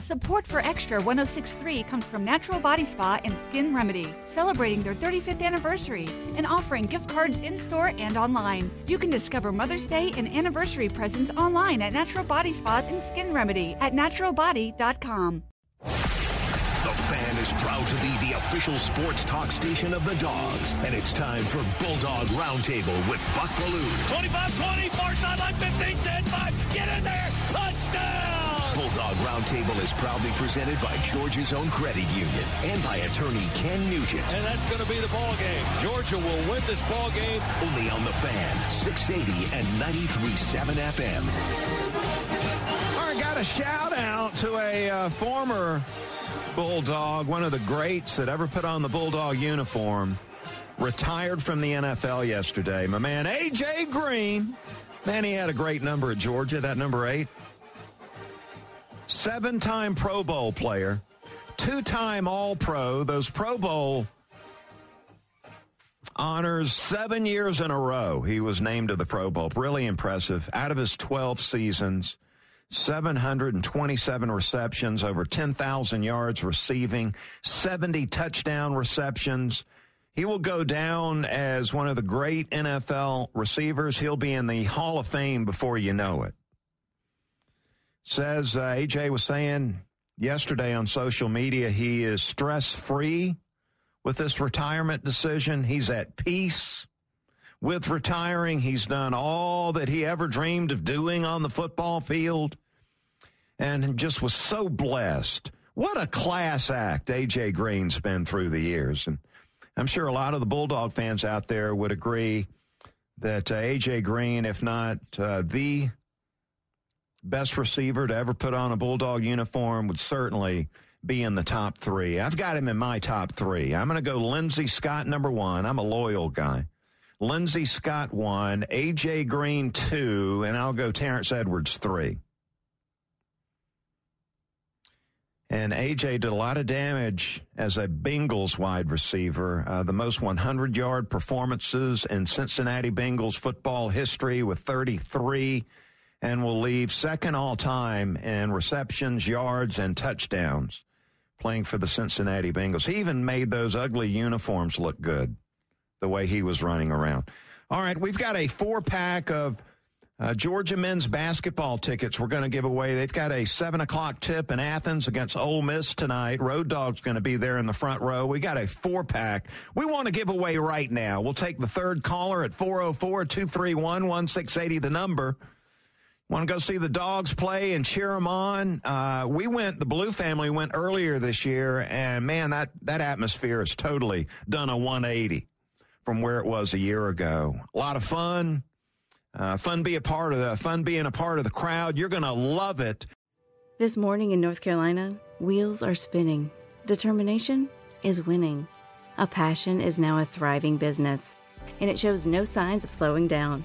Support for Extra 1063 comes from Natural Body Spa and Skin Remedy, celebrating their 35th anniversary and offering gift cards in store and online. You can discover Mother's Day and anniversary presents online at Natural Body Spa and Skin Remedy at naturalbody.com. The fan is proud to be the official sports talk station of the Dogs, and it's time for Bulldog Roundtable with Buck Belue. 25-20, far sideline, Roundtable is proudly presented by Georgia's own credit union and by attorney Ken Nugent. And that's going to be the ball game. Georgia will win this ball game. Only on the fan, 680 and 93.7 FM. All right, got a shout out to a uh, former Bulldog, one of the greats that ever put on the Bulldog uniform, retired from the NFL yesterday. My man, A.J. Green. Man, he had a great number at Georgia, that number eight. Seven time Pro Bowl player, two time All Pro, those Pro Bowl honors seven years in a row. He was named to the Pro Bowl. Really impressive. Out of his 12 seasons, 727 receptions, over 10,000 yards receiving, 70 touchdown receptions. He will go down as one of the great NFL receivers. He'll be in the Hall of Fame before you know it. Says uh, AJ was saying yesterday on social media he is stress free with this retirement decision. He's at peace with retiring. He's done all that he ever dreamed of doing on the football field and just was so blessed. What a class act AJ Green's been through the years. And I'm sure a lot of the Bulldog fans out there would agree that uh, AJ Green, if not uh, the best receiver to ever put on a Bulldog uniform, would certainly be in the top three. I've got him in my top three. I'm going to go Lindsay Scott number one. I'm a loyal guy. Lindsay Scott one, AJ Green two, and I'll go Terrence Edwards three. And AJ did a lot of damage as a Bengals wide receiver. Uh, the most 100 yard performances in Cincinnati Bengals football history with 33, and will leave second all time in receptions, yards, and touchdowns playing for the Cincinnati Bengals. He even made those ugly uniforms look good the way he was running around. All right, we've got a four pack of uh, Georgia men's basketball tickets we're going to give away. They've got a 7 o'clock tip in Athens against Ole Miss tonight. Road Dog's going to be there in the front row. We got a four pack we want to give away right now. We'll take the third caller at 404 231 1680, the number. Want to go see the dogs play and cheer them on? Uh, we went, the Belue family went earlier this year, and man, that, that atmosphere has totally done a 180 from where it was a year ago. A lot of fun. Uh, fun be a part of the fun being a part of the crowd. You're going to love it. This morning in North Carolina, wheels are spinning. Determination is winning. A passion is now a thriving business, and it shows no signs of slowing down.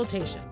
consultation.